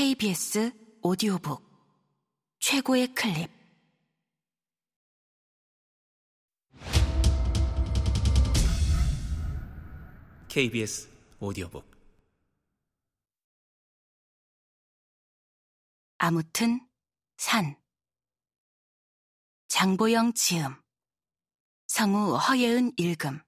KBS 오디오북. 최고의 클립. KBS 오디오북. 아무튼 산. 장보영 지음. 성우 허예은 읽음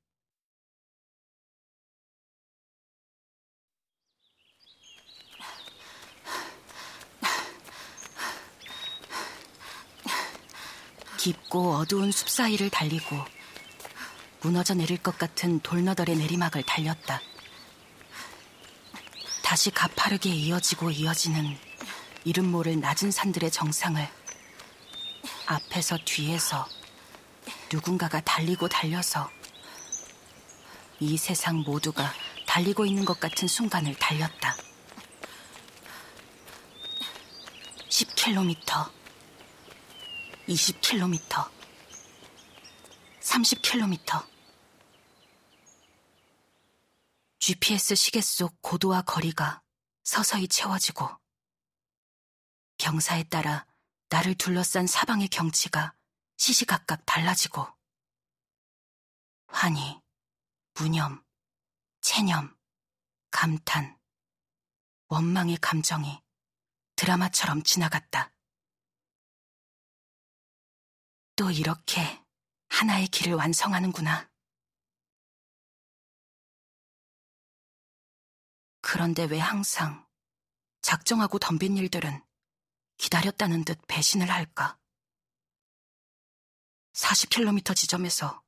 깊고 어두운 숲 사이를 달리고 무너져 내릴 것 같은 돌너덜의 내리막을 달렸다. 다시 가파르게 이어지고 이어지는 이름 모를 낮은 산들의 정상을 앞에서 뒤에서 누군가가 달리고 달려서 이 세상 모두가 달리고 있는 것 같은 순간을 달렸다. 10km, 20km, 30km. GPS 시계 속 고도와 거리가 서서히 채워지고 경사에 따라 나를 둘러싼 사방의 경치가 시시각각 달라지고 환희, 무념, 체념, 감탄, 원망의 감정이 드라마처럼 지나갔다. 또 이렇게 하나의 길을 완성하는구나. 그런데 왜 항상 작정하고 덤빈 일들은 기다렸다는 듯 배신을 할까? 40km 지점에서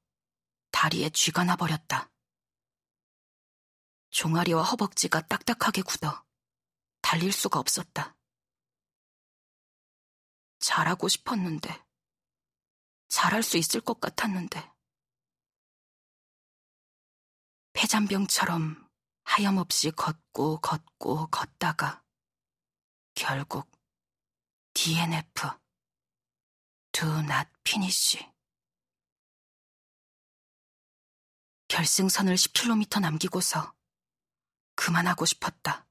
다리에 쥐가 나버렸다. 종아리와 허벅지가 딱딱하게 굳어 달릴 수가 없었다. 잘하고 싶었는데, 잘할 수 있을 것 같았는데, 폐잔병처럼 하염없이 걷고 걷고 걷다가 결국 DNF, Not Finish. 결승선을 10km 남기고서 그만하고 싶었다.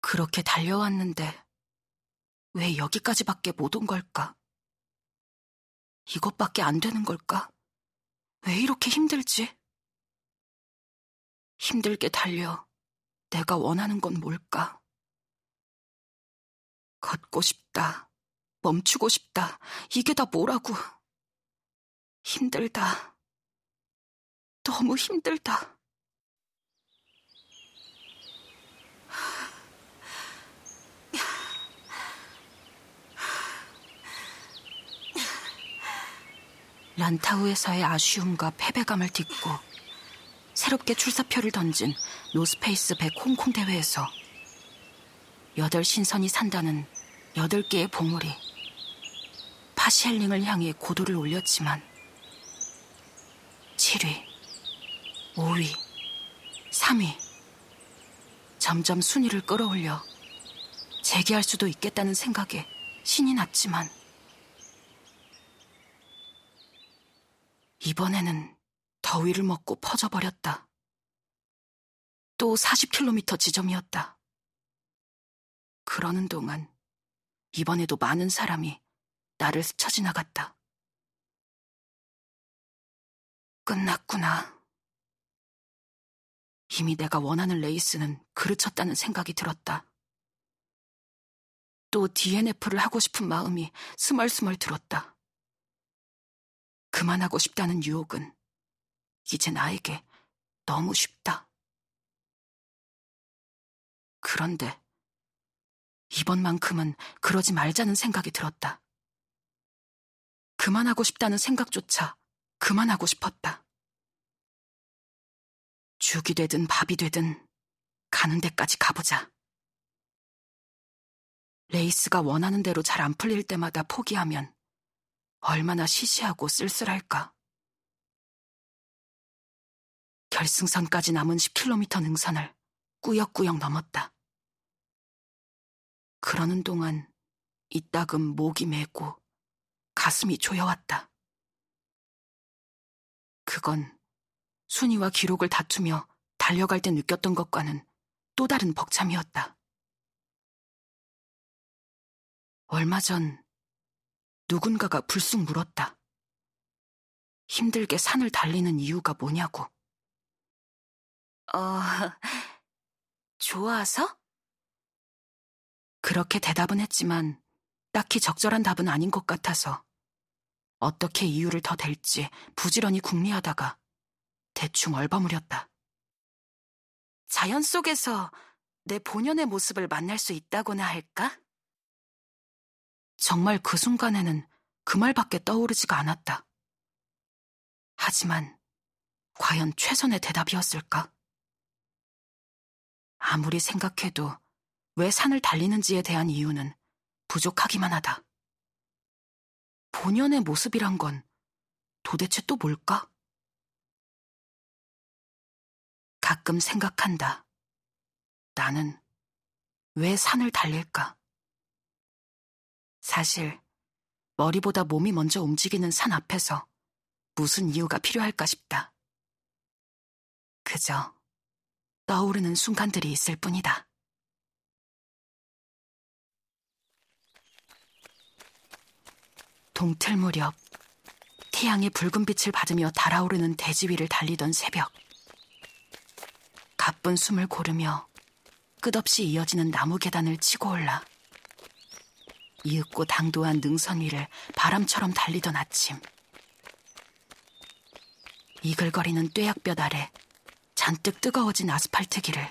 그렇게 달려왔는데 왜 여기까지밖에 못 온 걸까? 이것밖에 안 되는 걸까? 왜 이렇게 힘들지? 힘들게 달려 내가 원하는 건 뭘까? 걷고 싶다. 멈추고 싶다. 이게 다 뭐라고. 힘들다. 너무 힘들다. 란타우에서의 아쉬움과 패배감을 딛고 새롭게 출사표를 던진 노스페이스 100 홍콩 대회에서 여덟 신선이 산다는 여덟 개의 보물이 팟신렝을 향해 고도를 올렸지만 7위, 5위, 3위 점점 순위를 끌어올려 재기할 수도 있겠다는 생각에 신이 났지만 이번에는 더위를 먹고 퍼져버렸다. 또 40km 지점이었다. 그러는 동안 이번에도 많은 사람이 나를 스쳐 지나갔다. 끝났구나. 이미 내가 원하는 레이스는 그르쳤다는 생각이 들었다. 또 DNF를 하고 싶은 마음이 스멀스멀 들었다. 그만하고 싶다는 유혹은 이제 나에게 너무 쉽다. 그런데 이번만큼은 그러지 말자는 생각이 들었다. 그만하고 싶다는 생각조차 그만하고 싶었다. 죽이 되든 밥이 되든 가는 데까지 가보자. 레이스가 원하는 대로 잘 안 풀릴 때마다 포기하면 얼마나 시시하고 쓸쓸할까. 결승선까지 남은 10km 능선을 꾸역꾸역 넘었다. 그러는 동안 이따금 목이 메고 가슴이 조여왔다. 그건 순위와 기록을 다투며 달려갈 때 느꼈던 것과는 또 다른 벅참이었다. 얼마 전 누군가가 불쑥 물었다. 힘들게 산을 달리는 이유가 뭐냐고. 어, 좋아서? 그렇게 대답은 했지만 딱히 적절한 답은 아닌 것 같아서 어떻게 이유를 더 댈지 부지런히 궁리하다가 대충 얼버무렸다. 자연 속에서 내 본연의 모습을 만날 수 있다고나 할까? 정말 그 순간에는 그 말밖에 떠오르지가 않았다. 하지만 과연 최선의 대답이었을까? 아무리 생각해도 왜 산을 달리는지에 대한 이유는 부족하기만 하다. 본연의 모습이란 건 도대체 또 뭘까? 가끔 생각한다. 나는 왜 산을 달릴까? 사실 머리보다 몸이 먼저 움직이는 산 앞에서 무슨 이유가 필요할까 싶다. 그저 떠오르는 순간들이 있을 뿐이다. 동틀 무렵 태양의 붉은 빛을 받으며 달아오르는 대지 위를 달리던 새벽. 가쁜 숨을 고르며 끝없이 이어지는 나무 계단을 치고 올라 이윽고 당도한 능선 위를 바람처럼 달리던 아침. 이글거리는 뙤약볕 아래 잔뜩 뜨거워진 아스팔트 길을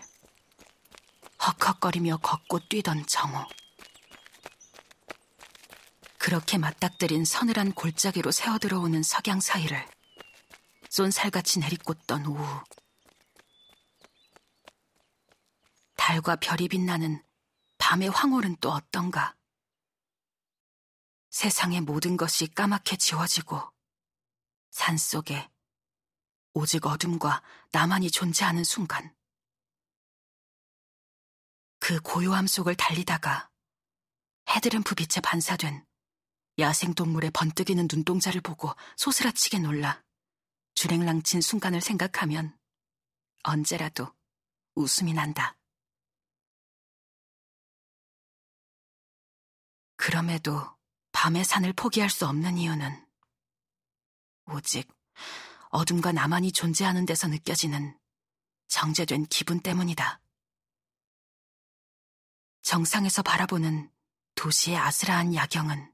헉헉거리며 걷고 뛰던 정호. 그렇게 맞닥뜨린 서늘한 골짜기로 새어 들어오는 석양 사이를 쏜살같이 내리꽂던 오후. 달과 별이 빛나는 밤의 황홀은 또 어떤가? 세상의 모든 것이 까맣게 지워지고 산 속에 오직 어둠과 나만이 존재하는 순간. 그 고요함 속을 달리다가 헤드램프 빛에 반사된 야생동물의 번뜩이는 눈동자를 보고 소스라치게 놀라 주랭랑친 순간을 생각하면 언제라도 웃음이 난다. 그럼에도 밤의 산을 포기할 수 없는 이유는 오직 어둠과 나만이 존재하는 데서 느껴지는 정제된 기분 때문이다. 정상에서 바라보는 도시의 아스라한 야경은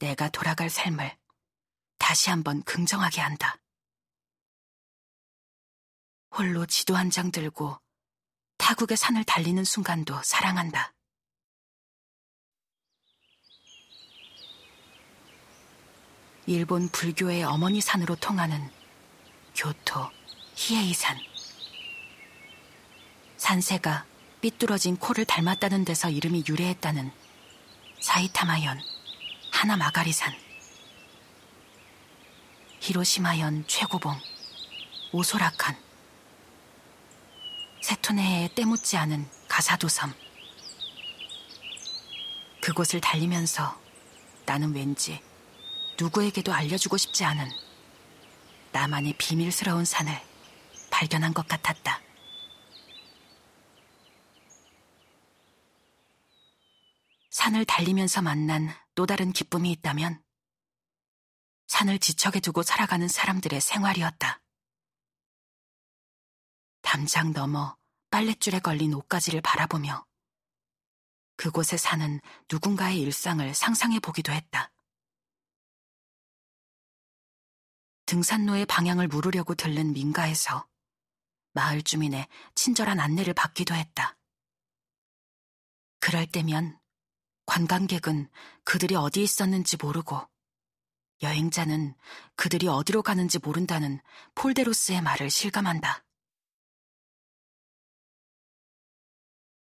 내가 돌아갈 삶을 다시 한번 긍정하게 한다. 홀로 지도 한 장 들고 타국의 산을 달리는 순간도 사랑한다. 일본 불교의 어머니 산으로 통하는 교토 히에이산. 산세가 삐뚤어진 코를 닮았다는 데서 이름이 유래했다는 사이타마현 하나마가리산. 히로시마현 최고봉 오소라칸. 세토네에 때묻지 않은 가사도섬. 그곳을 달리면서 나는 왠지 누구에게도 알려주고 싶지 않은 나만의 비밀스러운 산을 발견한 것 같았다. 산을 달리면서 만난 또 다른 기쁨이 있다면 산을 지척에 두고 살아가는 사람들의 생활이었다. 담장 너머 빨랫줄에 걸린 옷가지를 바라보며 그곳에 사는 누군가의 일상을 상상해 보기도 했다. 등산로의 방향을 물으려고 들른 민가에서 마을 주민의 친절한 안내를 받기도 했다. 그럴 때면 관광객은 그들이 어디 있었는지 모르고 여행자는 그들이 어디로 가는지 모른다는 폴데로스의 말을 실감한다.